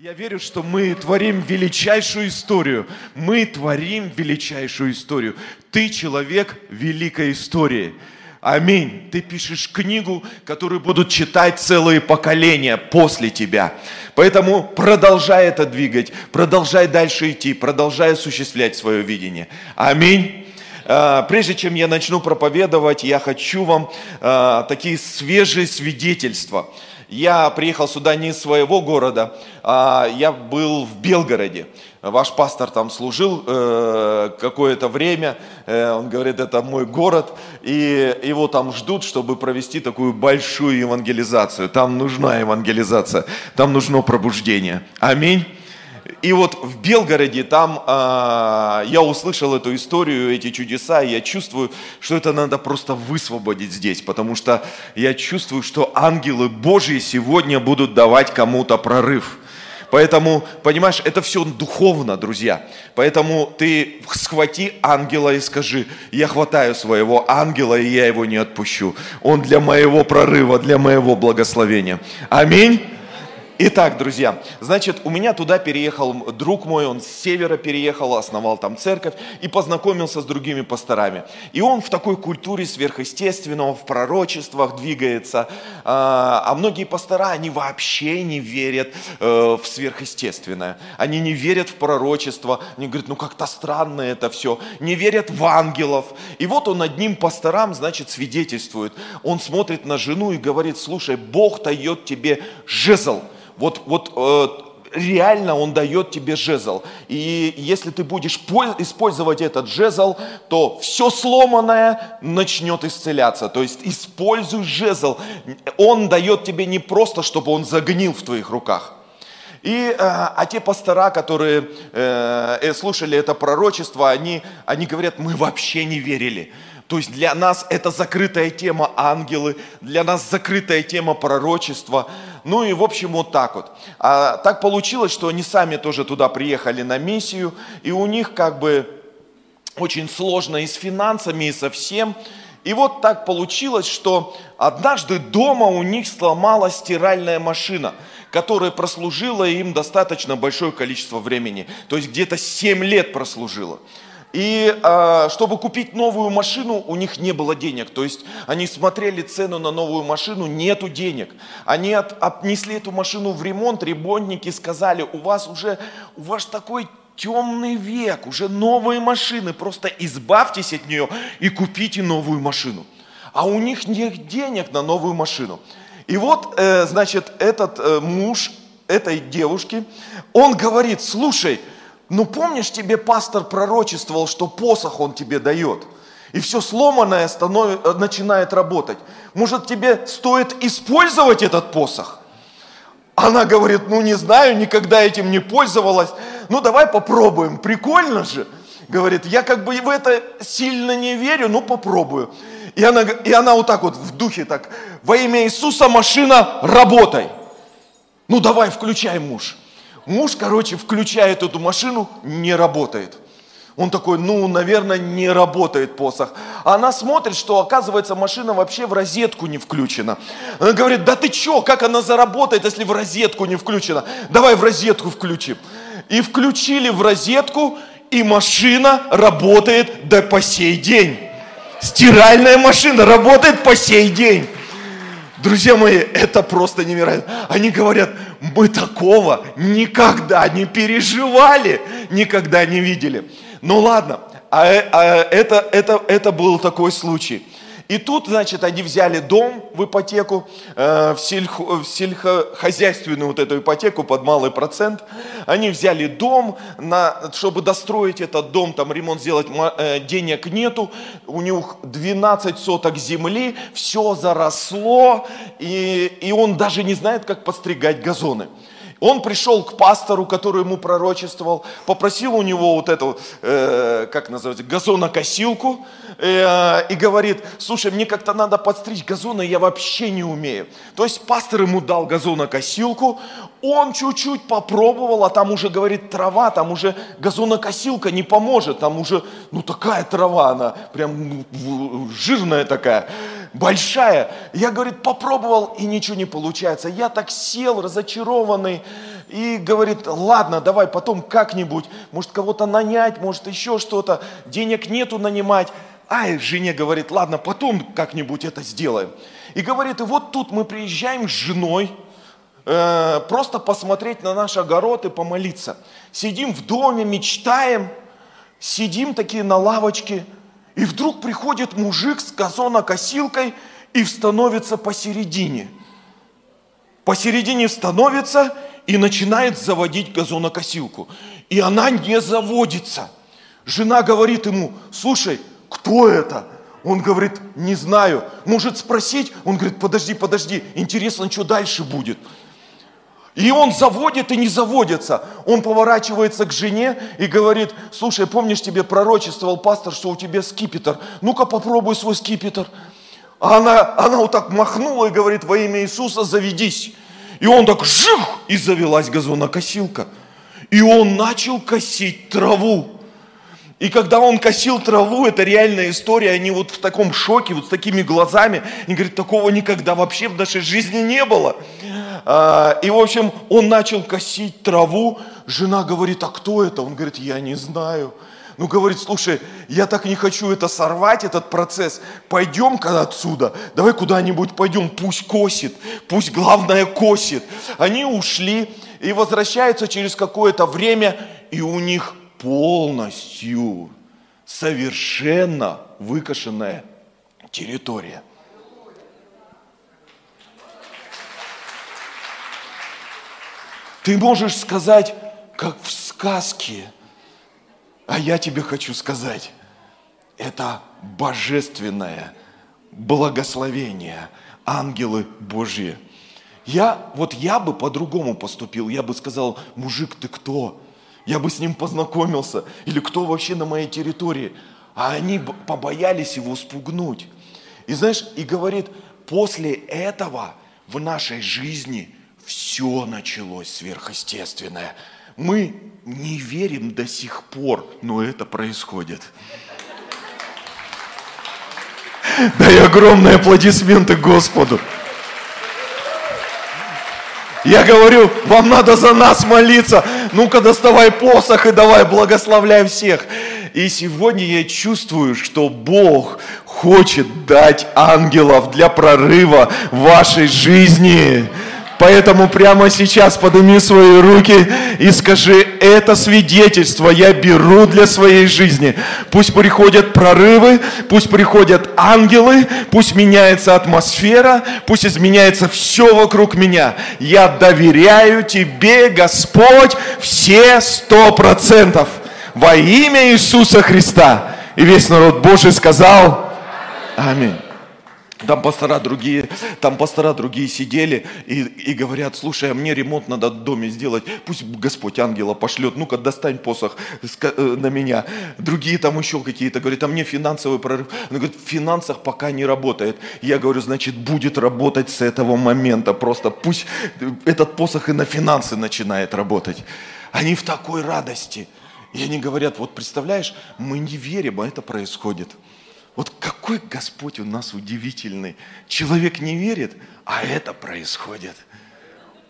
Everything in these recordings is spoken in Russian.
Я верю, что мы творим величайшую историю. Мы творим величайшую историю. Ты человек великой истории. Аминь. Ты пишешь книгу, которую будут читать целые поколения после тебя. Поэтому продолжай это двигать, продолжай дальше идти, продолжай осуществлять свое видение. Аминь. А, прежде чем я начну проповедовать, я хочу вам а, такие свежие свидетельства. Я приехал сюда не из своего города, а я был в Белгороде. Ваш пастор там служил э, какое-то время, э, он говорит, это мой город, и его там ждут, чтобы провести такую большую евангелизацию. Там нужна евангелизация, там нужно пробуждение. Аминь. И вот в Белгороде там э, я услышал эту историю, эти чудеса, и я чувствую, что это надо просто высвободить здесь, потому что я чувствую, что ангелы Божьи сегодня будут давать кому-то прорыв. Поэтому, понимаешь, это все духовно, друзья. Поэтому ты схвати ангела и скажи, я хватаю своего ангела, и я его не отпущу. Он для моего прорыва, для моего благословения. Аминь. Итак, друзья, значит, у меня туда переехал друг мой, он с севера переехал, основал там церковь и познакомился с другими пасторами. И он в такой культуре сверхъестественного, в пророчествах двигается. А, а многие пастора, они вообще не верят э, в сверхъестественное. Они не верят в пророчество. Они говорят, ну как-то странно это все. Не верят в ангелов. И вот он одним пасторам, значит, свидетельствует. Он смотрит на жену и говорит, слушай, Бог дает тебе жезл вот, вот э, реально он дает тебе жезл. И если ты будешь использовать этот жезл, то все сломанное начнет исцеляться. То есть используй жезл. Он дает тебе не просто, чтобы он загнил в твоих руках. И, э, а те пастора, которые э, э, слушали это пророчество, они, они говорят, мы вообще не верили. То есть для нас это закрытая тема ангелы, для нас закрытая тема пророчества. Ну и в общем вот так вот. А так получилось, что они сами тоже туда приехали на миссию, и у них как бы очень сложно и с финансами, и со всем. И вот так получилось, что однажды дома у них сломалась стиральная машина, которая прослужила им достаточно большое количество времени. То есть где-то 7 лет прослужила. И э, чтобы купить новую машину, у них не было денег. То есть они смотрели цену на новую машину, нету денег. Они от, отнесли эту машину в ремонт, ремонтники сказали, у вас уже, у вас такой темный век, уже новые машины, просто избавьтесь от нее и купите новую машину. А у них нет денег на новую машину. И вот, э, значит, этот э, муж этой девушки, он говорит, слушай, ну помнишь, тебе пастор пророчествовал, что посох он тебе дает, и все сломанное становится, э, начинает работать. Может, тебе стоит использовать этот посох? Она говорит, ну не знаю, никогда этим не пользовалась. Ну давай попробуем, прикольно же. Говорит, я как бы в это сильно не верю, но попробую. И она, и она вот так вот в духе так, во имя Иисуса машина, работай. Ну давай, включай муж. Муж, короче, включает эту машину, не работает. Он такой, ну, наверное, не работает посох. Она смотрит, что, оказывается, машина вообще в розетку не включена. Она говорит, да ты чё, как она заработает, если в розетку не включена? Давай в розетку включим. И включили в розетку, и машина работает до по сей день. Стиральная машина работает по сей день. Друзья мои, это просто невероятно. Они говорят, мы такого никогда не переживали, никогда не видели. Ну ладно, а, а это, это, это был такой случай. И тут, значит, они взяли дом в ипотеку, э, в, сельхо, в сельскохозяйственную вот эту ипотеку под малый процент. Они взяли дом, на, чтобы достроить этот дом, там ремонт сделать, э, денег нету. У них 12 соток земли, все заросло, и, и он даже не знает, как подстригать газоны. Он пришел к пастору, который ему пророчествовал, попросил у него вот эту, э, как называется, газонокосилку, э, и говорит, слушай, мне как-то надо подстричь газоны, я вообще не умею. То есть пастор ему дал газонокосилку, он чуть-чуть попробовал, а там уже, говорит, трава, там уже газонокосилка не поможет, там уже, ну такая трава, она прям ну, жирная такая большая. Я, говорит, попробовал, и ничего не получается. Я так сел, разочарованный. И говорит, ладно, давай потом как-нибудь, может кого-то нанять, может еще что-то, денег нету нанимать. А жене говорит, ладно, потом как-нибудь это сделаем. И говорит, и вот тут мы приезжаем с женой, э, просто посмотреть на наш огород и помолиться. Сидим в доме, мечтаем, сидим такие на лавочке, и вдруг приходит мужик с газонокосилкой и становится посередине. Посередине становится и начинает заводить газонокосилку. И она не заводится. Жена говорит ему, слушай, кто это? Он говорит, не знаю. Может спросить? Он говорит, подожди, подожди, интересно, что дальше будет. И он заводит и не заводится. Он поворачивается к жене и говорит, слушай, помнишь, тебе пророчествовал пастор, что у тебя скипетр. Ну-ка попробуй свой скипетр. А она, она вот так махнула и говорит, во имя Иисуса заведись. И он так жих, и завелась газонокосилка. И он начал косить траву. И когда он косил траву, это реальная история, они вот в таком шоке, вот с такими глазами, и говорит, такого никогда вообще в нашей жизни не было. А, и, в общем, он начал косить траву, жена говорит, а кто это? Он говорит, я не знаю. Ну, говорит, слушай, я так не хочу это сорвать, этот процесс. Пойдем-ка отсюда, давай куда-нибудь пойдем, пусть косит, пусть главное косит. Они ушли и возвращаются через какое-то время, и у них полностью совершенно выкошенная территория. Ты можешь сказать, как в сказке, а я тебе хочу сказать, это божественное благословение, ангелы Божьи. Я, вот я бы по-другому поступил, я бы сказал, мужик, ты кто? Я бы с ним познакомился, или кто вообще на моей территории. А они побоялись его спугнуть. И знаешь, и говорит, после этого в нашей жизни все началось сверхъестественное. Мы не верим до сих пор, но это происходит. Дай огромные аплодисменты Господу. Я говорю, вам надо за нас молиться. Ну-ка доставай посох и давай благословляй всех. И сегодня я чувствую, что Бог хочет дать ангелов для прорыва вашей жизни. Поэтому прямо сейчас подними свои руки и скажи, это свидетельство я беру для своей жизни. Пусть приходят прорывы, пусть приходят ангелы, пусть меняется атмосфера, пусть изменяется все вокруг меня. Я доверяю Тебе, Господь, все сто процентов во имя Иисуса Христа. И весь народ Божий сказал Аминь. Там пастора другие, там пастора другие сидели и, и говорят, слушай, а мне ремонт надо в доме сделать, пусть Господь ангела пошлет, ну-ка достань посох э, на меня. Другие там еще какие-то говорят, а мне финансовый прорыв. Он говорит, в финансах пока не работает. Я говорю, значит, будет работать с этого момента, просто пусть этот посох и на финансы начинает работать. Они в такой радости. И они говорят, вот представляешь, мы не верим, а это происходит. Какой Господь у нас удивительный. Человек не верит, а это происходит.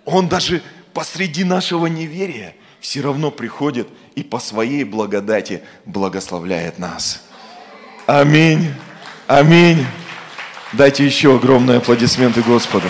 Он даже посреди нашего неверия все равно приходит и по своей благодати благословляет нас. Аминь. Аминь. Дайте еще огромные аплодисменты Господу.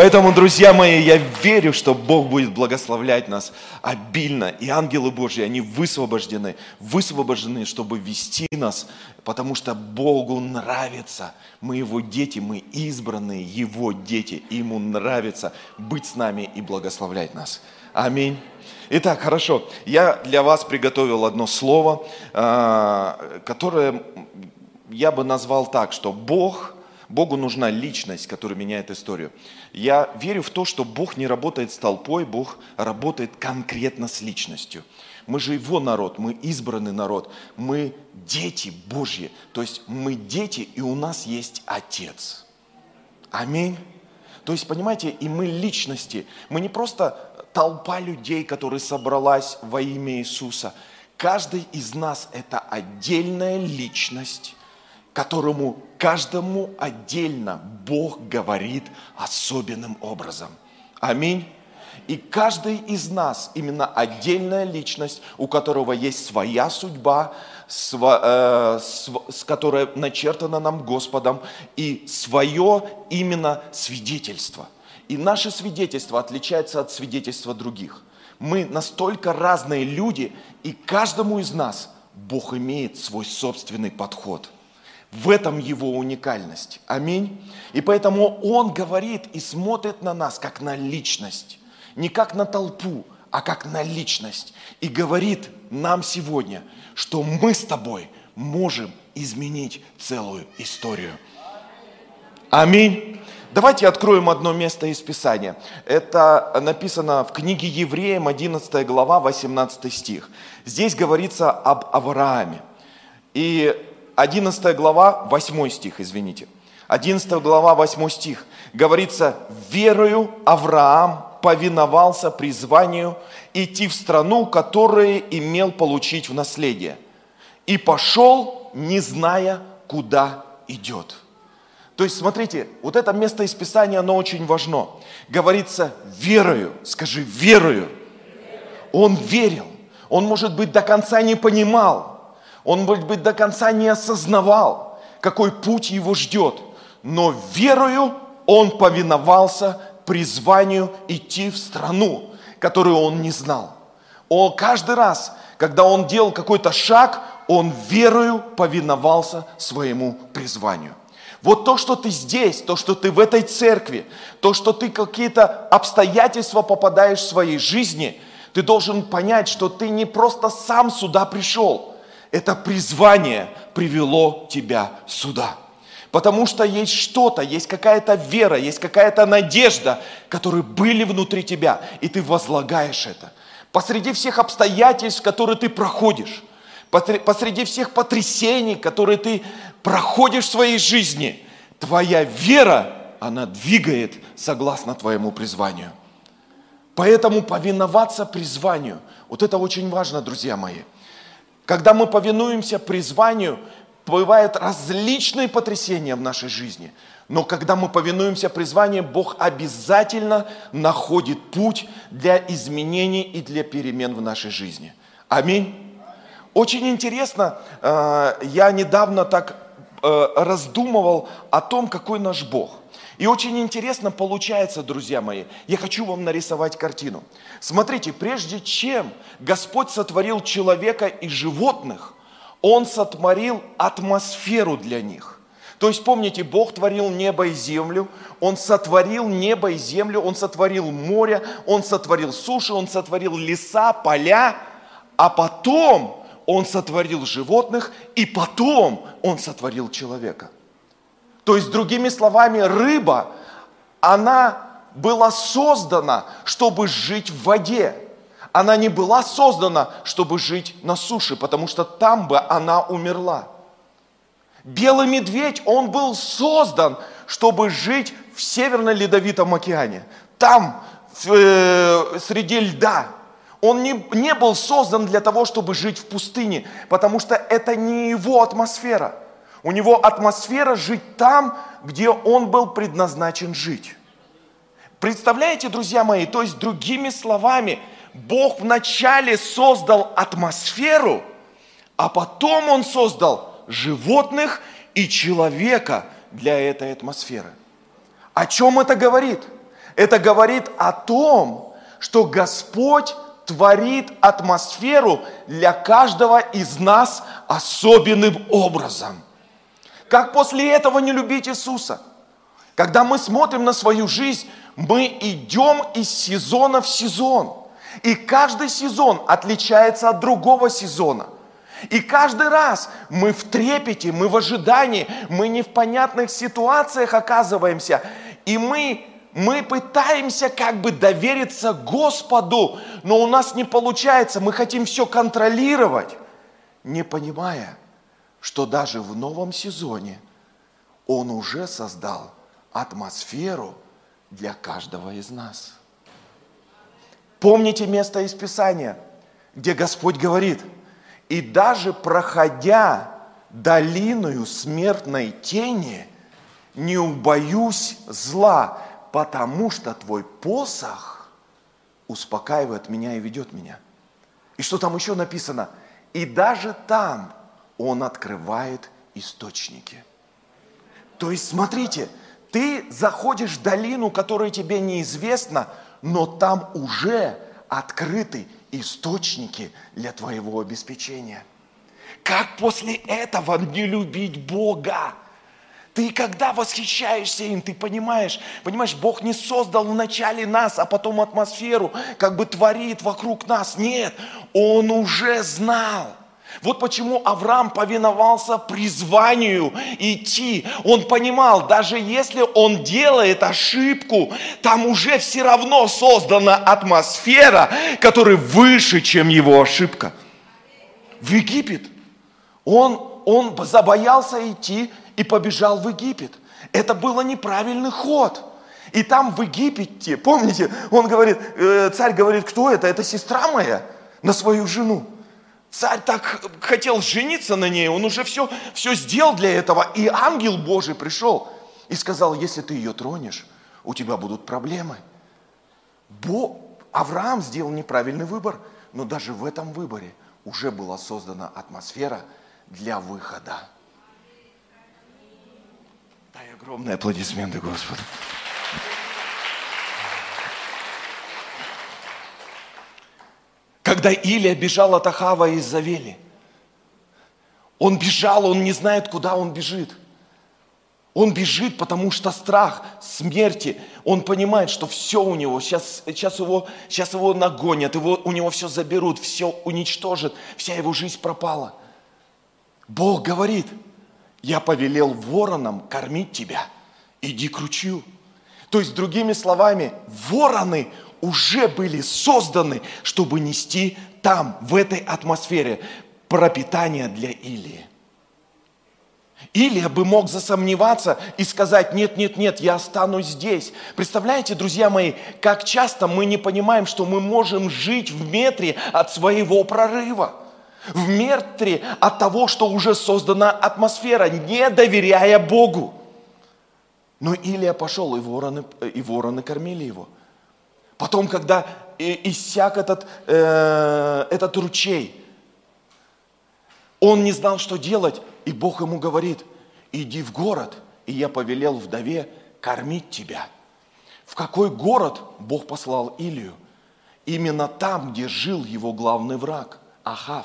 Поэтому, друзья мои, я верю, что Бог будет благословлять нас обильно. И ангелы Божьи, они высвобождены, высвобождены, чтобы вести нас, потому что Богу нравится. Мы Его дети, мы избранные Его дети. И Ему нравится быть с нами и благословлять нас. Аминь. Итак, хорошо. Я для вас приготовил одно слово, а, которое я бы назвал так, что Бог – Богу нужна личность, которая меняет историю. Я верю в то, что Бог не работает с толпой, Бог работает конкретно с личностью. Мы же Его народ, мы избранный народ, мы дети Божьи. То есть мы дети, и у нас есть Отец. Аминь. То есть, понимаете, и мы личности. Мы не просто толпа людей, которая собралась во имя Иисуса. Каждый из нас – это отдельная личность, которому каждому отдельно Бог говорит особенным образом. Аминь. И каждый из нас именно отдельная личность, у которого есть своя судьба, э, с которая начертана нам Господом, и свое именно свидетельство. И наше свидетельство отличается от свидетельства других. Мы настолько разные люди, и каждому из нас Бог имеет свой собственный подход – в этом его уникальность. Аминь. И поэтому он говорит и смотрит на нас как на личность. Не как на толпу, а как на личность. И говорит нам сегодня, что мы с тобой можем изменить целую историю. Аминь. Давайте откроем одно место из Писания. Это написано в книге Евреям, 11 глава, 18 стих. Здесь говорится об Аврааме. И 11 глава, 8 стих, извините. 11 глава, 8 стих. Говорится, верою Авраам повиновался призванию идти в страну, которую имел получить в наследие. И пошел, не зная, куда идет. То есть, смотрите, вот это место из Писания, оно очень важно. Говорится, верою, скажи, верою. Он верил. Он, может быть, до конца не понимал, он, может быть, до конца не осознавал, какой путь его ждет. Но верою он повиновался призванию идти в страну, которую он не знал. Он каждый раз, когда он делал какой-то шаг, он верою повиновался своему призванию. Вот то, что ты здесь, то, что ты в этой церкви, то, что ты какие-то обстоятельства попадаешь в своей жизни, ты должен понять, что ты не просто сам сюда пришел – это призвание привело тебя сюда. Потому что есть что-то, есть какая-то вера, есть какая-то надежда, которые были внутри тебя, и ты возлагаешь это. Посреди всех обстоятельств, которые ты проходишь, посреди всех потрясений, которые ты проходишь в своей жизни, твоя вера, она двигает согласно твоему призванию. Поэтому повиноваться призванию, вот это очень важно, друзья мои – когда мы повинуемся призванию, бывают различные потрясения в нашей жизни. Но когда мы повинуемся призванию, Бог обязательно находит путь для изменений и для перемен в нашей жизни. Аминь. Очень интересно, э, я недавно так э, раздумывал о том, какой наш Бог. И очень интересно получается, друзья мои, я хочу вам нарисовать картину. Смотрите, прежде чем Господь сотворил человека и животных, Он сотворил атмосферу для них. То есть, помните, Бог творил небо и землю, Он сотворил небо и землю, Он сотворил море, Он сотворил суши, Он сотворил леса, поля, а потом Он сотворил животных, и потом Он сотворил человека – то есть, другими словами, рыба, она была создана, чтобы жить в воде. Она не была создана, чтобы жить на суше, потому что там бы она умерла. Белый медведь, он был создан, чтобы жить в Северно-Ледовитом океане. Там, э, среди льда. Он не, не был создан для того, чтобы жить в пустыне, потому что это не его атмосфера – у него атмосфера жить там, где он был предназначен жить. Представляете, друзья мои, то есть другими словами, Бог вначале создал атмосферу, а потом Он создал животных и человека для этой атмосферы. О чем это говорит? Это говорит о том, что Господь творит атмосферу для каждого из нас особенным образом – как после этого не любить Иисуса? Когда мы смотрим на свою жизнь, мы идем из сезона в сезон. И каждый сезон отличается от другого сезона. И каждый раз мы в трепете, мы в ожидании, мы не в понятных ситуациях оказываемся. И мы, мы пытаемся как бы довериться Господу, но у нас не получается. Мы хотим все контролировать, не понимая, что даже в новом сезоне Он уже создал атмосферу для каждого из нас. Помните место из Писания, где Господь говорит, и даже проходя долиною смертной тени не убоюсь зла, потому что твой посох успокаивает меня и ведет меня. И что там еще написано? И даже там он открывает источники. То есть, смотрите, ты заходишь в долину, которая тебе неизвестна, но там уже открыты источники для твоего обеспечения. Как после этого не любить Бога? Ты когда восхищаешься им, ты понимаешь, понимаешь, Бог не создал вначале нас, а потом атмосферу, как бы творит вокруг нас. Нет, Он уже знал. Вот почему Авраам повиновался призванию идти. Он понимал, даже если он делает ошибку, там уже все равно создана атмосфера, которая выше, чем его ошибка. В Египет он, он забоялся идти и побежал в Египет. Это было неправильный ход. И там в Египете, помните, он говорит, э, царь говорит, кто это? Это сестра моя на свою жену. Царь так хотел жениться на ней, он уже все, все сделал для этого. И ангел Божий пришел и сказал, если ты ее тронешь, у тебя будут проблемы. Бог, Авраам сделал неправильный выбор, но даже в этом выборе уже была создана атмосфера для выхода. Дай огромные аплодисменты Господу. Когда Илия бежал от Ахава из Завели, он бежал, он не знает, куда он бежит. Он бежит, потому что страх смерти. Он понимает, что все у него, сейчас, сейчас, его, сейчас его нагонят, его, у него все заберут, все уничтожат, вся его жизнь пропала. Бог говорит, я повелел воронам кормить тебя, иди к ручью. То есть, другими словами, вороны уже были созданы, чтобы нести там, в этой атмосфере, пропитание для Илии. Илия бы мог засомневаться и сказать, нет, нет, нет, я останусь здесь. Представляете, друзья мои, как часто мы не понимаем, что мы можем жить в метре от своего прорыва. В метре от того, что уже создана атмосфера, не доверяя Богу. Но Илия пошел, и вороны, и вороны кормили его – Потом, когда иссяк этот, э, этот ручей, он не знал, что делать, и Бог ему говорит, иди в город, и я повелел вдове кормить тебя. В какой город Бог послал Илию? Именно там, где жил его главный враг, Ахав.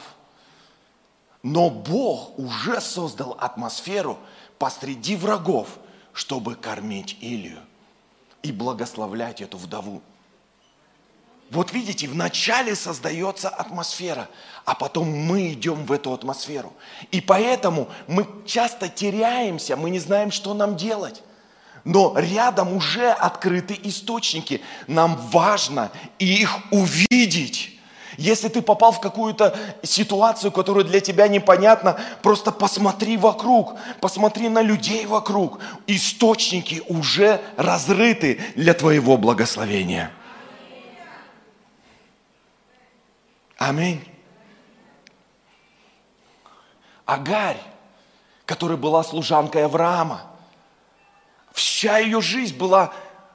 Но Бог уже создал атмосферу посреди врагов, чтобы кормить Илию и благословлять эту вдову. Вот видите, вначале создается атмосфера, а потом мы идем в эту атмосферу. И поэтому мы часто теряемся, мы не знаем, что нам делать. Но рядом уже открыты источники. Нам важно их увидеть. Если ты попал в какую-то ситуацию, которая для тебя непонятна, просто посмотри вокруг, посмотри на людей вокруг. Источники уже разрыты для твоего благословения. Аминь. Агарь, которая была служанкой Авраама, вся ее жизнь была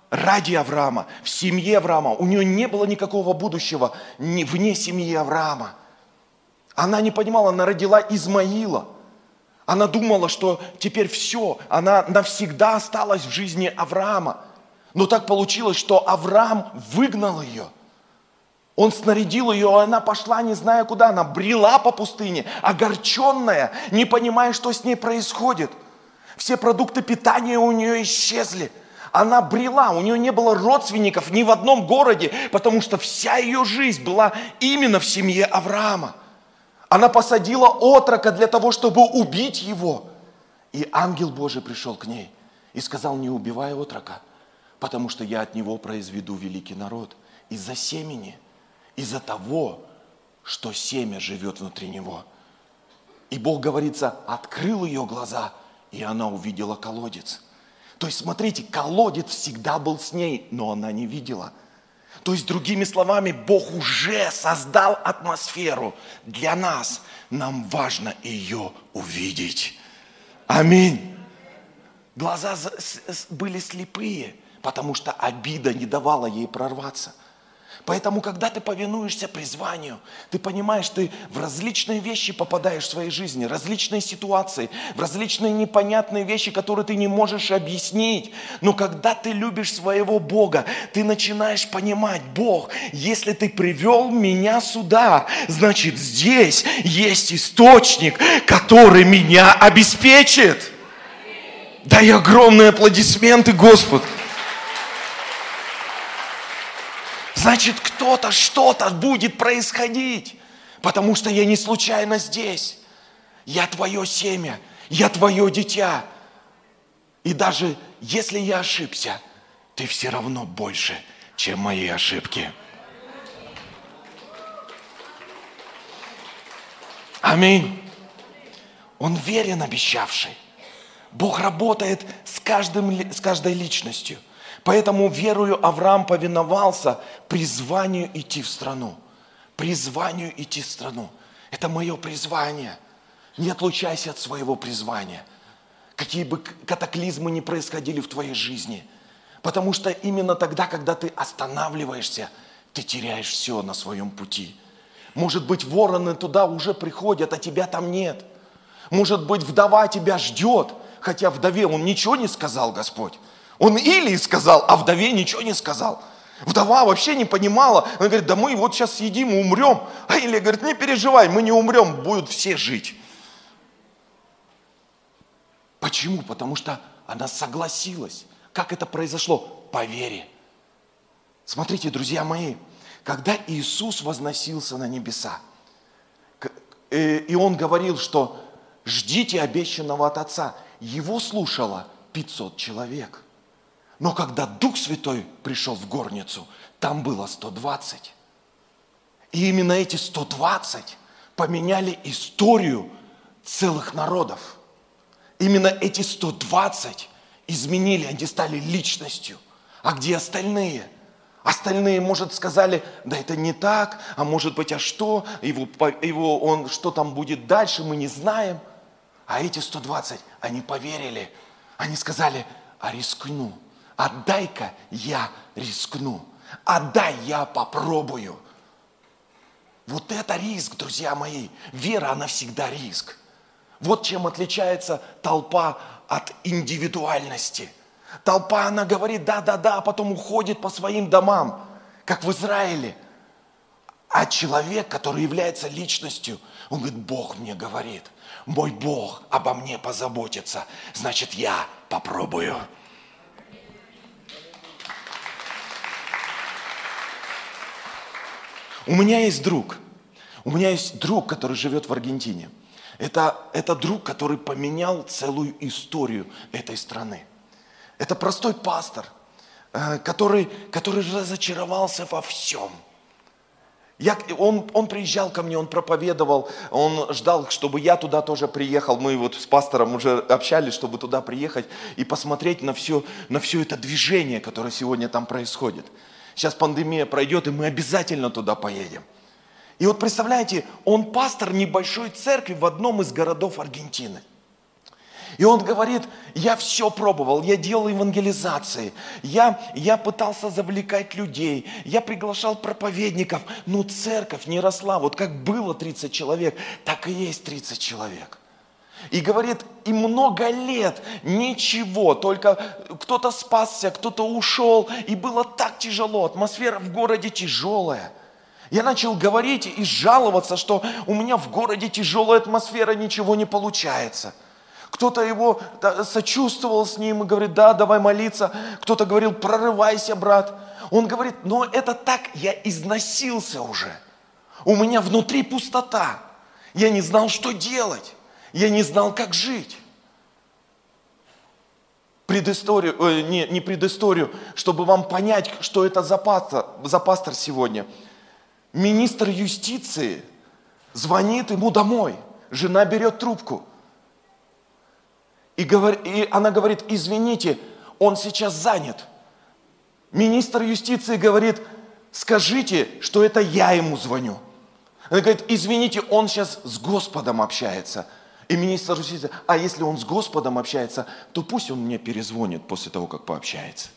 ради Авраама, в семье Авраама. У нее не было никакого будущего вне семьи Авраама. Она не понимала, она родила Измаила. Она думала, что теперь все, она навсегда осталась в жизни Авраама. Но так получилось, что Авраам выгнал ее – он снарядил ее, а она пошла, не зная куда. Она брела по пустыне, огорченная, не понимая, что с ней происходит. Все продукты питания у нее исчезли. Она брела, у нее не было родственников ни в одном городе, потому что вся ее жизнь была именно в семье Авраама. Она посадила отрока для того, чтобы убить его. И ангел Божий пришел к ней и сказал, не убивай отрока, потому что я от него произведу великий народ из-за семени – из-за того, что семя живет внутри него. И Бог, говорится, открыл ее глаза, и она увидела колодец. То есть, смотрите, колодец всегда был с ней, но она не видела. То есть, другими словами, Бог уже создал атмосферу для нас. Нам важно ее увидеть. Аминь. Глаза были слепые, потому что обида не давала ей прорваться. Поэтому, когда ты повинуешься призванию, ты понимаешь, ты в различные вещи попадаешь в своей жизни, различные ситуации, в различные непонятные вещи, которые ты не можешь объяснить. Но когда ты любишь своего Бога, ты начинаешь понимать, Бог, если ты привел меня сюда, значит здесь есть источник, который меня обеспечит. Дай огромные аплодисменты Господу. Значит кто-то, что-то будет происходить. Потому что я не случайно здесь. Я твое семя, я твое дитя. И даже если я ошибся, ты все равно больше, чем мои ошибки. Аминь. Он верен обещавший. Бог работает с, каждым, с каждой личностью – Поэтому верую Авраам повиновался призванию идти в страну. Призванию идти в страну. Это мое призвание. Не отлучайся от своего призвания. Какие бы катаклизмы ни происходили в твоей жизни. Потому что именно тогда, когда ты останавливаешься, ты теряешь все на своем пути. Может быть, вороны туда уже приходят, а тебя там нет. Может быть, вдова тебя ждет, хотя вдове он ничего не сказал, Господь. Он Илии сказал, а вдове ничего не сказал. Вдова вообще не понимала. Она говорит, да мы вот сейчас съедим и умрем. А Илия говорит, не переживай, мы не умрем, будут все жить. Почему? Потому что она согласилась. Как это произошло? По вере. Смотрите, друзья мои, когда Иисус возносился на небеса, э, и Он говорил, что ждите обещанного от Отца, Его слушало 500 человек – но когда Дух Святой пришел в горницу, там было 120. И именно эти 120 поменяли историю целых народов. Именно эти 120 изменили, они стали личностью. А где остальные? Остальные, может, сказали, да это не так, а может быть, а что? Его, его, он, что там будет дальше, мы не знаем. А эти 120, они поверили. Они сказали, а рискну отдай-ка я рискну, отдай я попробую. Вот это риск, друзья мои. Вера, она всегда риск. Вот чем отличается толпа от индивидуальности. Толпа, она говорит, да-да-да, а потом уходит по своим домам, как в Израиле. А человек, который является личностью, он говорит, Бог мне говорит, мой Бог обо мне позаботится, значит, я попробую. У меня есть друг. У меня есть друг, который живет в Аргентине. Это, это друг, который поменял целую историю этой страны. Это простой пастор, э, который, который разочаровался во всем. Я, он, он приезжал ко мне, он проповедовал, он ждал, чтобы я туда тоже приехал. Мы вот с пастором уже общались, чтобы туда приехать и посмотреть на все, на все это движение, которое сегодня там происходит. Сейчас пандемия пройдет, и мы обязательно туда поедем. И вот представляете, он пастор небольшой церкви в одном из городов Аргентины. И он говорит, я все пробовал, я делал евангелизации, я, я пытался завлекать людей, я приглашал проповедников, но церковь не росла. Вот как было 30 человек, так и есть 30 человек. И говорит, и много лет ничего, только кто-то спасся, кто-то ушел, и было так тяжело, атмосфера в городе тяжелая. Я начал говорить и жаловаться, что у меня в городе тяжелая атмосфера, ничего не получается. Кто-то его сочувствовал с ним и говорит, да, давай молиться. Кто-то говорил, прорывайся, брат. Он говорит, но это так, я износился уже. У меня внутри пустота. Я не знал, что делать. Я не знал, как жить. Предысторию, э, не, не предысторию, чтобы вам понять, что это за пастор, за пастор сегодня. Министр юстиции звонит ему домой. Жена берет трубку. И, говор, и она говорит, извините, он сейчас занят. Министр юстиции говорит, скажите, что это я ему звоню. Она говорит, извините, он сейчас с Господом общается. И министр юстиции, а если он с Господом общается, то пусть он мне перезвонит после того, как пообщается.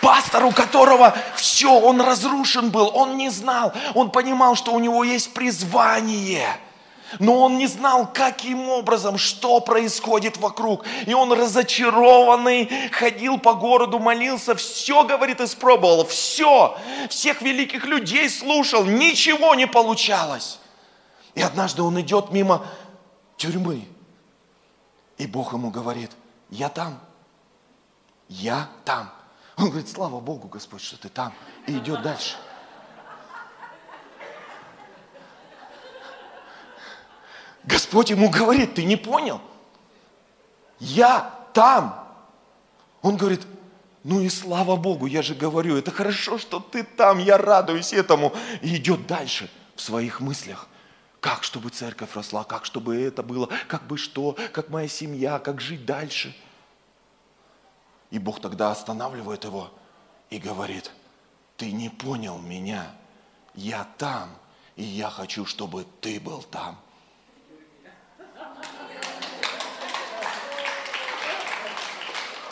Пастор, у которого все, он разрушен был, он не знал, он понимал, что у него есть призвание – но он не знал, каким образом, что происходит вокруг. И он разочарованный, ходил по городу, молился, все, говорит, испробовал, все. Всех великих людей слушал, ничего не получалось. И однажды он идет мимо тюрьмы. И Бог ему говорит, я там, я там. Он говорит, слава Богу, Господь, что ты там. И идет дальше. Господь ему говорит, ты не понял? Я там. Он говорит, ну и слава Богу, я же говорю, это хорошо, что ты там, я радуюсь этому. И идет дальше в своих мыслях. Как, чтобы церковь росла, как, чтобы это было, как бы что, как моя семья, как жить дальше. И Бог тогда останавливает его и говорит, ты не понял меня, я там, и я хочу, чтобы ты был там.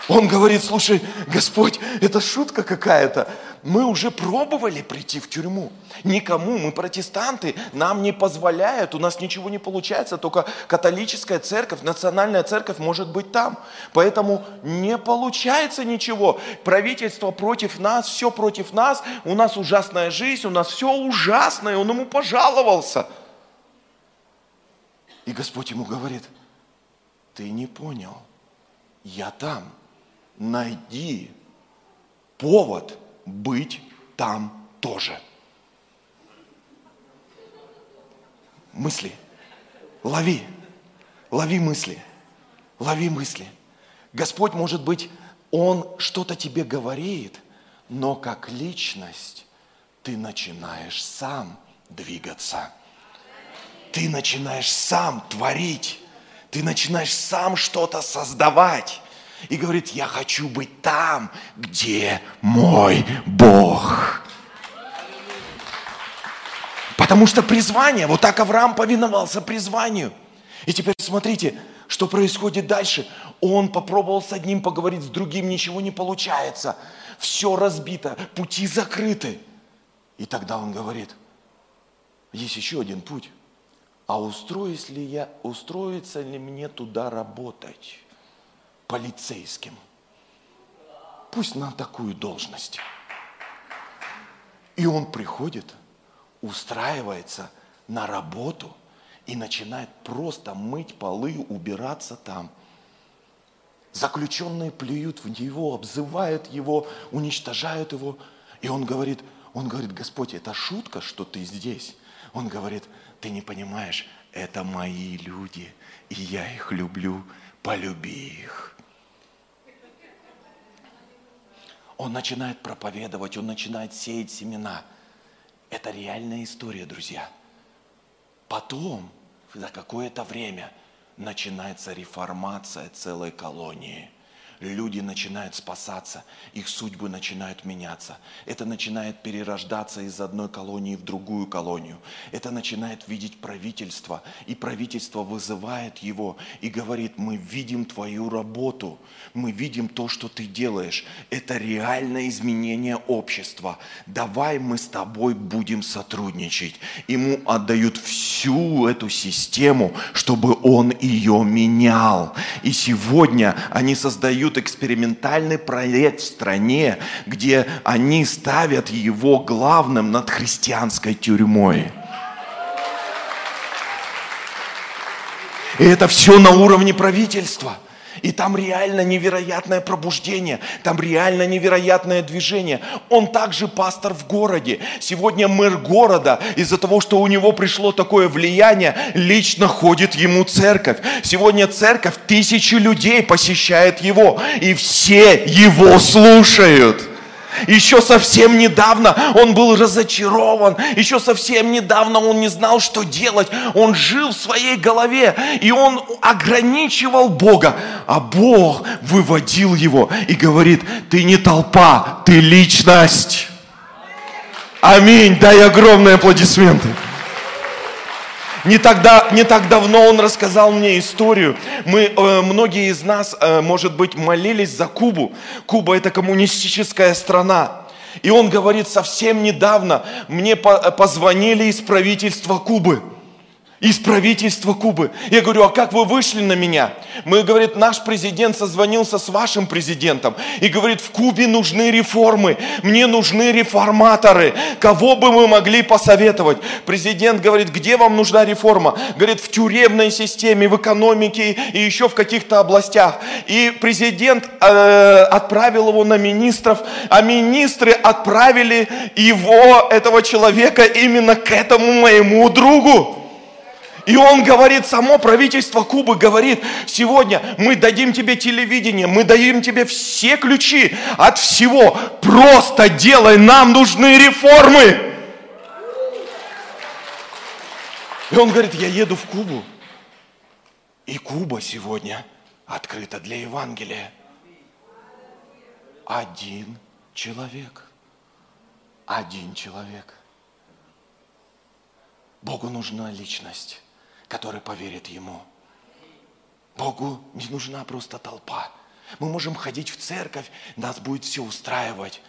Он говорит, слушай, Господь, это шутка какая-то. Мы уже пробовали прийти в тюрьму. Никому, мы протестанты, нам не позволяют, у нас ничего не получается, только католическая церковь, национальная церковь может быть там. Поэтому не получается ничего. Правительство против нас, все против нас, у нас ужасная жизнь, у нас все ужасное, он ему пожаловался. И Господь ему говорит, ты не понял, я там найди повод быть там тоже. Мысли. Лови. Лови мысли. Лови мысли. Господь, может быть, Он что-то тебе говорит, но как личность ты начинаешь сам двигаться. Ты начинаешь сам творить. Ты начинаешь сам что-то создавать и говорит, я хочу быть там, где мой Бог. Потому что призвание, вот так Авраам повиновался призванию. И теперь смотрите, что происходит дальше. Он попробовал с одним поговорить, с другим ничего не получается. Все разбито, пути закрыты. И тогда он говорит, есть еще один путь. А устроюсь ли я, устроится ли мне туда работать? Полицейским. Пусть на такую должность. И он приходит, устраивается на работу и начинает просто мыть полы, убираться там. Заключенные плюют в него, обзывают его, уничтожают его. И он говорит, он говорит, Господь, это шутка, что ты здесь. Он говорит, ты не понимаешь, это мои люди, и я их люблю, полюби их. Он начинает проповедовать, он начинает сеять семена. Это реальная история, друзья. Потом, за какое-то время, начинается реформация целой колонии – люди начинают спасаться, их судьбы начинают меняться. Это начинает перерождаться из одной колонии в другую колонию. Это начинает видеть правительство, и правительство вызывает его и говорит, мы видим твою работу, мы видим то, что ты делаешь. Это реальное изменение общества. Давай мы с тобой будем сотрудничать. Ему отдают всю эту систему, чтобы он ее менял. И сегодня они создают создают экспериментальный проект в стране, где они ставят его главным над христианской тюрьмой. И это все на уровне правительства – и там реально невероятное пробуждение, там реально невероятное движение. Он также пастор в городе. Сегодня мэр города из-за того, что у него пришло такое влияние, лично ходит ему церковь. Сегодня церковь, тысячи людей посещает его, и все его слушают. Еще совсем недавно он был разочарован. Еще совсем недавно он не знал, что делать. Он жил в своей голове. И он ограничивал Бога. А Бог выводил его и говорит, ты не толпа, ты личность. Аминь. Дай огромные аплодисменты. Не, тогда, не так давно он рассказал мне историю. Мы, э, многие из нас, э, может быть, молились за Кубу. Куба – это коммунистическая страна. И он говорит, совсем недавно мне позвонили из правительства Кубы – из правительства Кубы. Я говорю, а как вы вышли на меня? Мы, говорит, наш президент созвонился с вашим президентом и говорит, в Кубе нужны реформы, мне нужны реформаторы. Кого бы мы могли посоветовать? Президент говорит, где вам нужна реформа? Говорит, в тюремной системе, в экономике и еще в каких-то областях. И президент э, отправил его на министров, а министры отправили его, этого человека, именно к этому моему другу. И он говорит, само правительство Кубы говорит, сегодня мы дадим тебе телевидение, мы дадим тебе все ключи от всего. Просто делай, нам нужны реформы. И он говорит, я еду в Кубу. И Куба сегодня открыта для Евангелия. Один человек. Один человек. Богу нужна личность который поверит Ему. Богу не нужна просто толпа. Мы можем ходить в церковь, нас будет все устраивать.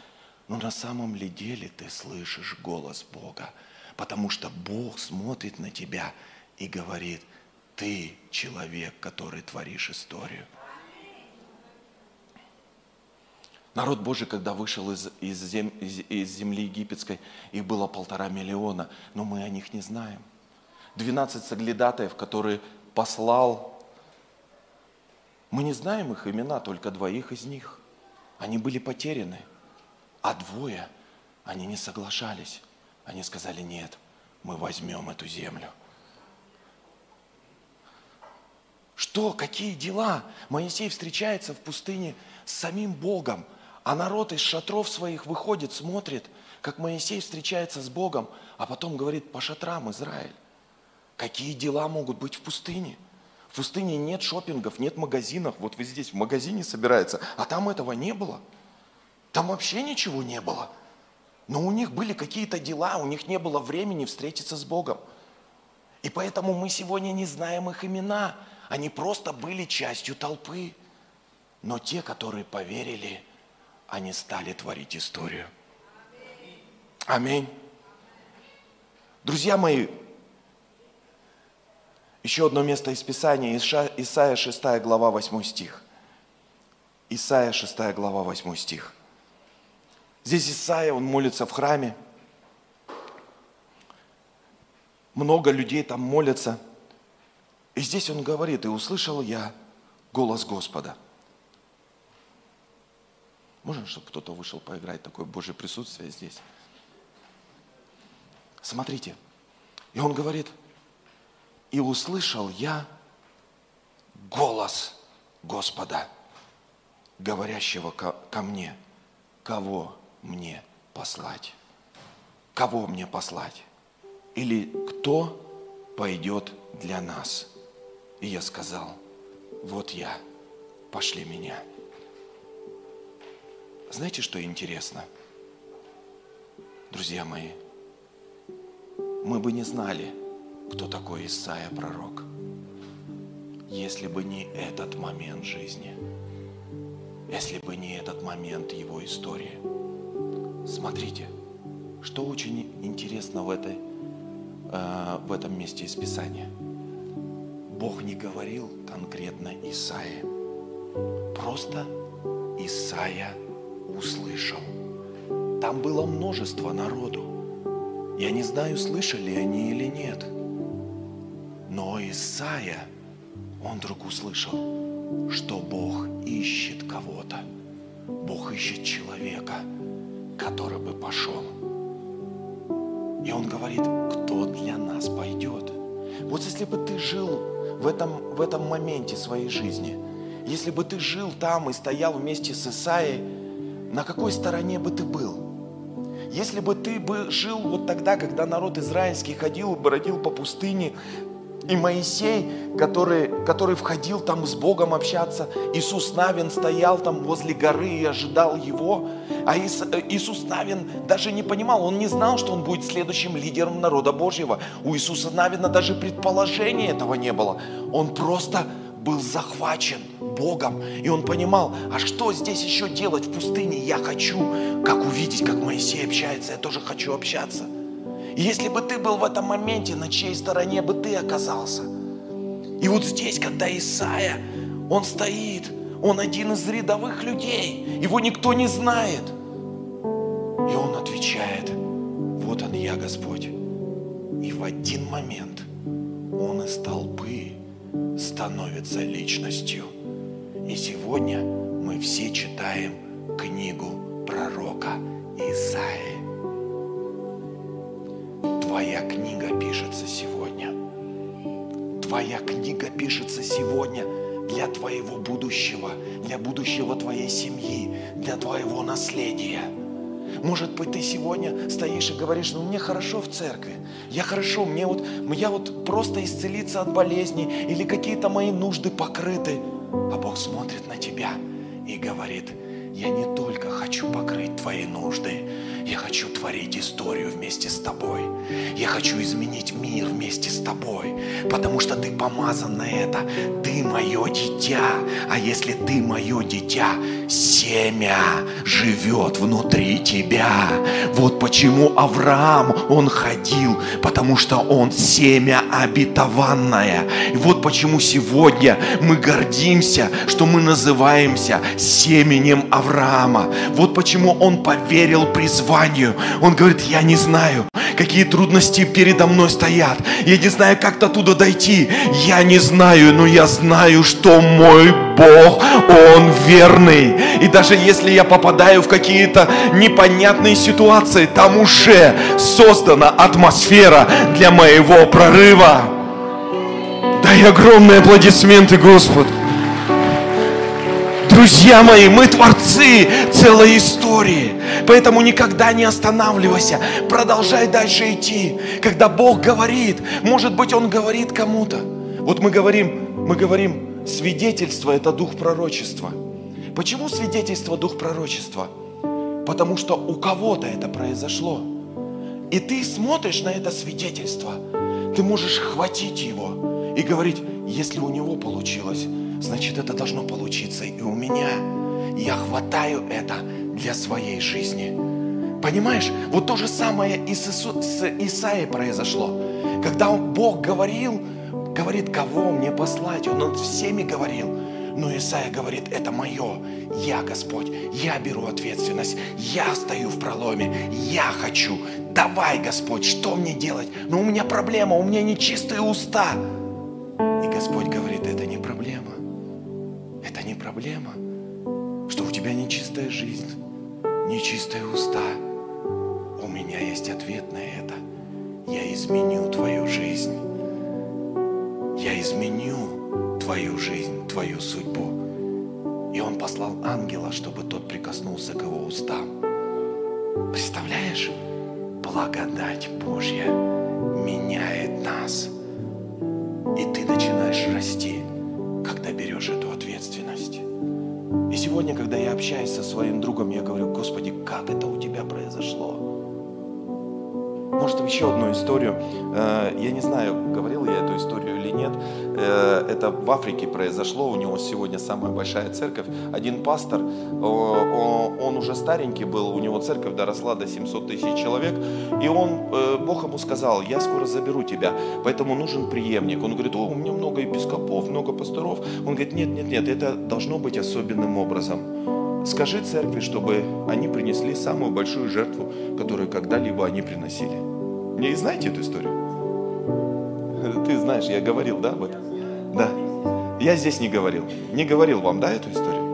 Но на самом ли деле ты слышишь голос Бога? Потому что Бог смотрит на тебя и говорит, ты человек, который творишь историю. Народ Божий, когда вышел из, из, зем, из, из земли египетской, их было полтора миллиона, но мы о них не знаем – 12 соглядатаев, которые послал. Мы не знаем их имена, только двоих из них. Они были потеряны, а двое, они не соглашались. Они сказали, нет, мы возьмем эту землю. Что, какие дела? Моисей встречается в пустыне с самим Богом, а народ из шатров своих выходит, смотрит, как Моисей встречается с Богом, а потом говорит, по шатрам Израиль. Какие дела могут быть в пустыне? В пустыне нет шопингов, нет магазинов. Вот вы здесь в магазине собирается, а там этого не было. Там вообще ничего не было. Но у них были какие-то дела, у них не было времени встретиться с Богом. И поэтому мы сегодня не знаем их имена. Они просто были частью толпы. Но те, которые поверили, они стали творить историю. Аминь. Друзья мои, еще одно место из Писания, Исайя 6 глава 8 стих. Исайя 6 глава 8 стих. Здесь Исайя, он молится в храме. Много людей там молятся. И здесь он говорит, и услышал я голос Господа. Можно, чтобы кто-то вышел поиграть, такое Божье присутствие здесь? Смотрите. И он говорит, и услышал я голос Господа, говорящего ко, ко мне, кого мне послать? Кого мне послать? Или кто пойдет для нас? И я сказал, вот я, пошли меня. Знаете, что интересно? Друзья мои, мы бы не знали, кто такой Исаия пророк, если бы не этот момент жизни, если бы не этот момент его истории. Смотрите, что очень интересно в, этой, э, в этом месте из Писания. Бог не говорил конкретно Исаии, просто Исаия услышал. Там было множество народу. Я не знаю, слышали они или нет – но Исаия, он вдруг услышал, что Бог ищет кого-то. Бог ищет человека, который бы пошел. И он говорит, кто для нас пойдет? Вот если бы ты жил в этом, в этом моменте своей жизни, если бы ты жил там и стоял вместе с Исаией, на какой стороне бы ты был? Если бы ты бы жил вот тогда, когда народ израильский ходил, бродил по пустыне, и Моисей, который, который входил там с Богом общаться, Иисус Навин стоял там возле горы и ожидал его. А Ис, э, Иисус Навин даже не понимал, он не знал, что он будет следующим лидером народа Божьего. У Иисуса Навина даже предположения этого не было. Он просто был захвачен Богом, и он понимал, а что здесь еще делать в пустыне? Я хочу, как увидеть, как Моисей общается, я тоже хочу общаться. Если бы ты был в этом моменте, на чьей стороне бы ты оказался? И вот здесь, когда Исаия, он стоит, он один из рядовых людей, его никто не знает. И он отвечает, вот он я, Господь. И в один момент он из толпы становится личностью. И сегодня мы все читаем книгу пророка Исаии. Твоя книга пишется сегодня. Твоя книга пишется сегодня для твоего будущего, для будущего твоей семьи, для твоего наследия. Может быть, ты сегодня стоишь и говоришь, ну мне хорошо в церкви, я хорошо, мне вот, я вот просто исцелиться от болезни или какие-то мои нужды покрыты. А Бог смотрит на тебя и говорит, я не только хочу покрыть твои нужды, я хочу творить историю вместе с тобой. Я хочу изменить мир вместе с тобой, потому что ты помазан на это. Ты мое дитя. А если ты мое дитя, семя живет внутри тебя. Вот почему Авраам, он ходил, потому что он семя обетованное. И вот почему сегодня мы гордимся, что мы называемся семенем Авраама. Вот почему он поверил призванию. Он говорит, я не знаю, какие трудности передо мной стоят. Я не знаю, как до туда дойти. Я не знаю, но я знаю, что мой Бог, Он верный. И даже если я попадаю в какие-то непонятные ситуации, там уже создана атмосфера для моего прорыва. Дай огромные аплодисменты Господу. Друзья мои, мы творцы целой истории. Поэтому никогда не останавливайся. Продолжай дальше идти. Когда Бог говорит, может быть, Он говорит кому-то. Вот мы говорим, мы говорим, свидетельство – это дух пророчества. Почему свидетельство – дух пророчества? Потому что у кого-то это произошло. И ты смотришь на это свидетельство, ты можешь хватить его и говорить, если у него получилось, значит это должно получиться и у меня. Я хватаю это для своей жизни. Понимаешь, вот то же самое и с, Ису, с Исаией произошло. Когда Бог говорил, говорит, кого мне послать, он, он всеми говорил. Но Исаия говорит, это мое, я Господь, я беру ответственность, я стою в проломе, я хочу, давай, Господь, что мне делать? Но у меня проблема, у меня нечистые уста. И Господь говорит, это не проблема, что у тебя нечистая жизнь, нечистые уста. У меня есть ответ на это. Я изменю твою жизнь. Я изменю твою жизнь, твою судьбу. И он послал ангела, чтобы тот прикоснулся к его устам. Представляешь? Благодать Божья меняет нас. И ты начинаешь расти, когда берешь эту ответственность. И сегодня, когда я общаюсь со своим другом, я говорю, Господи, как это у тебя произошло? Может, еще одну историю. Э, я не знаю, говорил я эту историю или нет. Э, это в Африке произошло. У него сегодня самая большая церковь. Один пастор, он уже старенький был, у него церковь доросла до 700 тысяч человек. И он, э, Бог ему сказал, я скоро заберу тебя, поэтому нужен преемник. Он говорит, о, у меня много епископов, много пасторов. Он говорит, нет, нет, нет, это должно быть особенным образом. Скажи церкви, чтобы они принесли самую большую жертву, которую когда-либо они приносили. Не знаете эту историю? Ты знаешь, я говорил, да, об этом? Да. Я здесь не говорил. Не говорил вам, да, эту историю?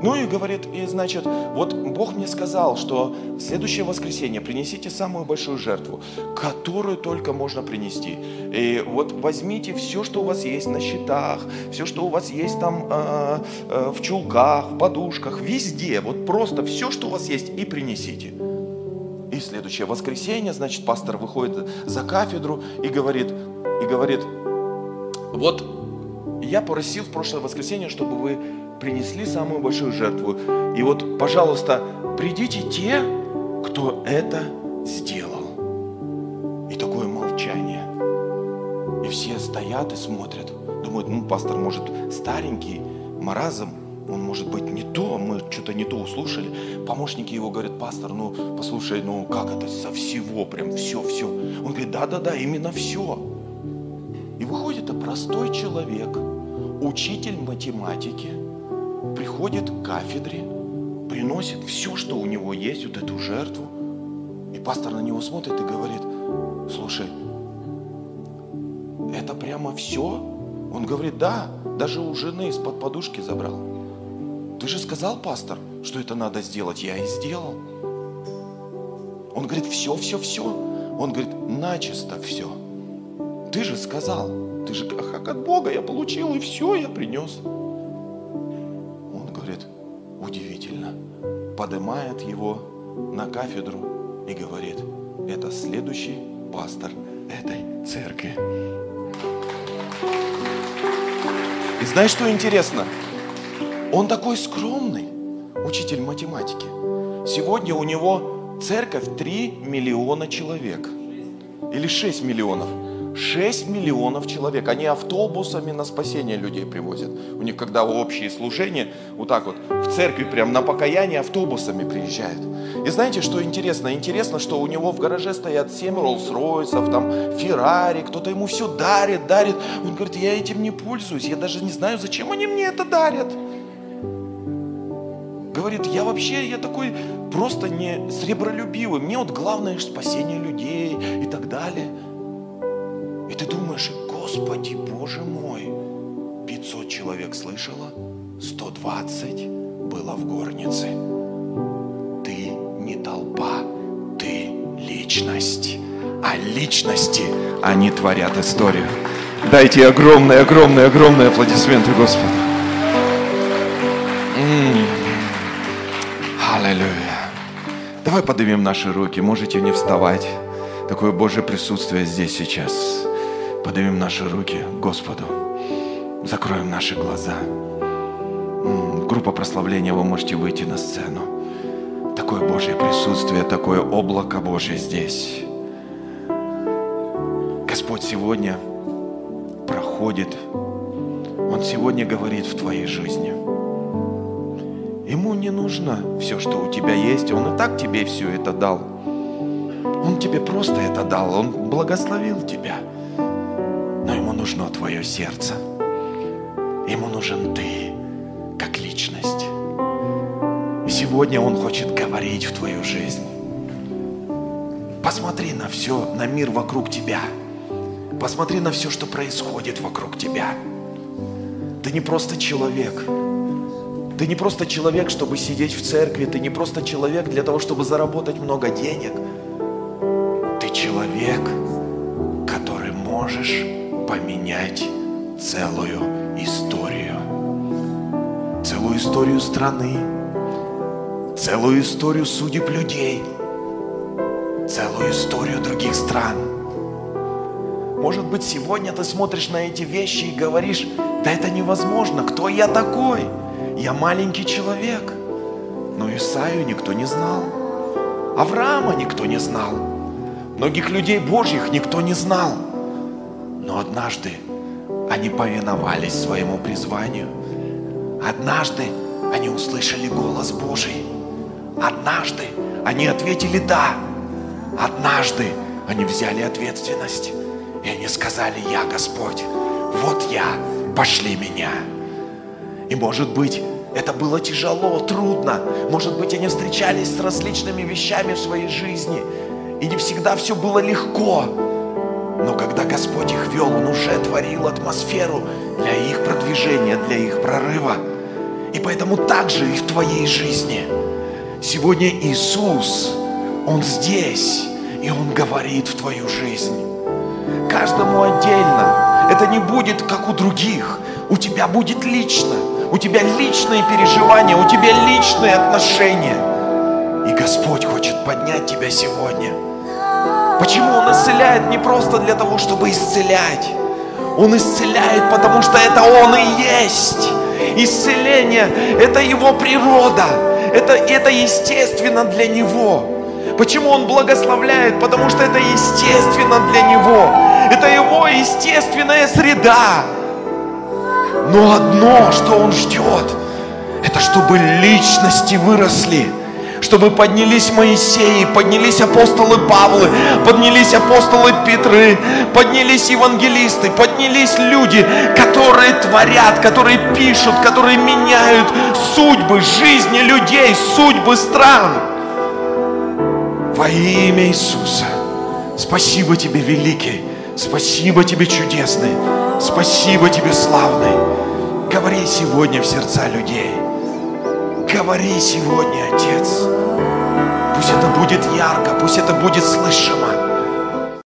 Ну и говорит, и значит, вот Бог мне сказал, что в следующее воскресенье принесите самую большую жертву, которую только можно принести. И вот возьмите все, что у вас есть на счетах, все, что у вас есть там э, э, в чулках, в подушках, везде, вот просто все, что у вас есть, и принесите. И следующее воскресенье, значит, пастор выходит за кафедру и говорит, и говорит, вот я просил в прошлое воскресенье, чтобы вы принесли самую большую жертву. И вот, пожалуйста, придите те, кто это сделал. И такое молчание. И все стоят и смотрят. Думают, ну, пастор, может, старенький, маразм, он может быть не то, мы что-то не то услышали. Помощники его говорят, пастор, ну послушай, ну как это со всего, прям все, все. Он говорит, да-да-да, именно все. И выходит это простой человек, учитель математики, приходит к кафедре, приносит все, что у него есть, вот эту жертву. И пастор на него смотрит и говорит, слушай, это прямо все? Он говорит, да, даже у жены из-под подушки забрал. Ты же сказал, пастор, что это надо сделать. Я и сделал. Он говорит, все, все, все. Он говорит, начисто все. Ты же сказал, ты же как от Бога я получил, и все, я принес. Он говорит, удивительно. Поднимает его на кафедру и говорит, это следующий пастор этой церкви. И знаешь, что интересно? Он такой скромный, учитель математики. Сегодня у него церковь 3 миллиона человек. Или 6 миллионов. 6 миллионов человек. Они автобусами на спасение людей привозят. У них, когда общие служения, вот так вот, в церкви прям на покаяние автобусами приезжают. И знаете, что интересно? Интересно, что у него в гараже стоят 7 Роллс-Ройсов, там, Феррари, кто-то ему все дарит, дарит. Он говорит, я этим не пользуюсь, я даже не знаю, зачем они мне это дарят говорит, я вообще, я такой просто не сребролюбивый. Мне вот главное спасение людей и так далее. И ты думаешь, Господи, Боже мой, 500 человек слышало, 120 было в горнице. Ты не толпа, ты личность. А личности, они творят историю. Дайте огромные, огромные, огромные аплодисменты Господу. Аллилуйя. Давай поднимем наши руки, можете не вставать. Такое Божье присутствие здесь сейчас. Поднимем наши руки Господу. Закроем наши глаза. Группа прославления, вы можете выйти на сцену. Такое Божье присутствие, такое облако Божье здесь. Господь сегодня проходит. Он сегодня говорит в твоей жизни. Ему не нужно все, что у тебя есть. Он и так тебе все это дал. Он тебе просто это дал. Он благословил тебя. Но ему нужно твое сердце. Ему нужен ты, как личность. И сегодня он хочет говорить в твою жизнь. Посмотри на все, на мир вокруг тебя. Посмотри на все, что происходит вокруг тебя. Ты не просто человек. Ты не просто человек, чтобы сидеть в церкви, ты не просто человек для того, чтобы заработать много денег. Ты человек, который можешь поменять целую историю. Целую историю страны, целую историю судеб людей, целую историю других стран. Может быть, сегодня ты смотришь на эти вещи и говоришь, да это невозможно, кто я такой? Я маленький человек. Но Исаию никто не знал. Авраама никто не знал. Многих людей Божьих никто не знал. Но однажды они повиновались своему призванию. Однажды они услышали голос Божий. Однажды они ответили «да». Однажды они взяли ответственность. И они сказали «Я Господь, вот я, пошли меня». И может быть, это было тяжело, трудно. Может быть, они встречались с различными вещами в своей жизни. И не всегда все было легко. Но когда Господь их вел, Он уже творил атмосферу для их продвижения, для их прорыва. И поэтому также и в твоей жизни. Сегодня Иисус, Он здесь, и Он говорит в твою жизнь. Каждому отдельно. Это не будет как у других. У тебя будет лично. У тебя личные переживания, у тебя личные отношения. И Господь хочет поднять тебя сегодня. Почему Он исцеляет не просто для того, чтобы исцелять? Он исцеляет, потому что это Он и есть. Исцеление – это Его природа. Это, это естественно для Него. Почему Он благословляет? Потому что это естественно для Него. Это Его естественная среда. Но одно, что Он ждет, это чтобы личности выросли – чтобы поднялись Моисеи, поднялись апостолы Павлы, поднялись апостолы Петры, поднялись евангелисты, поднялись люди, которые творят, которые пишут, которые меняют судьбы жизни людей, судьбы стран. Во имя Иисуса. Спасибо тебе, великий. Спасибо тебе, чудесный. Спасибо тебе, славный. Говори сегодня в сердца людей. Говори сегодня, Отец. Пусть это будет ярко, пусть это будет слышимо.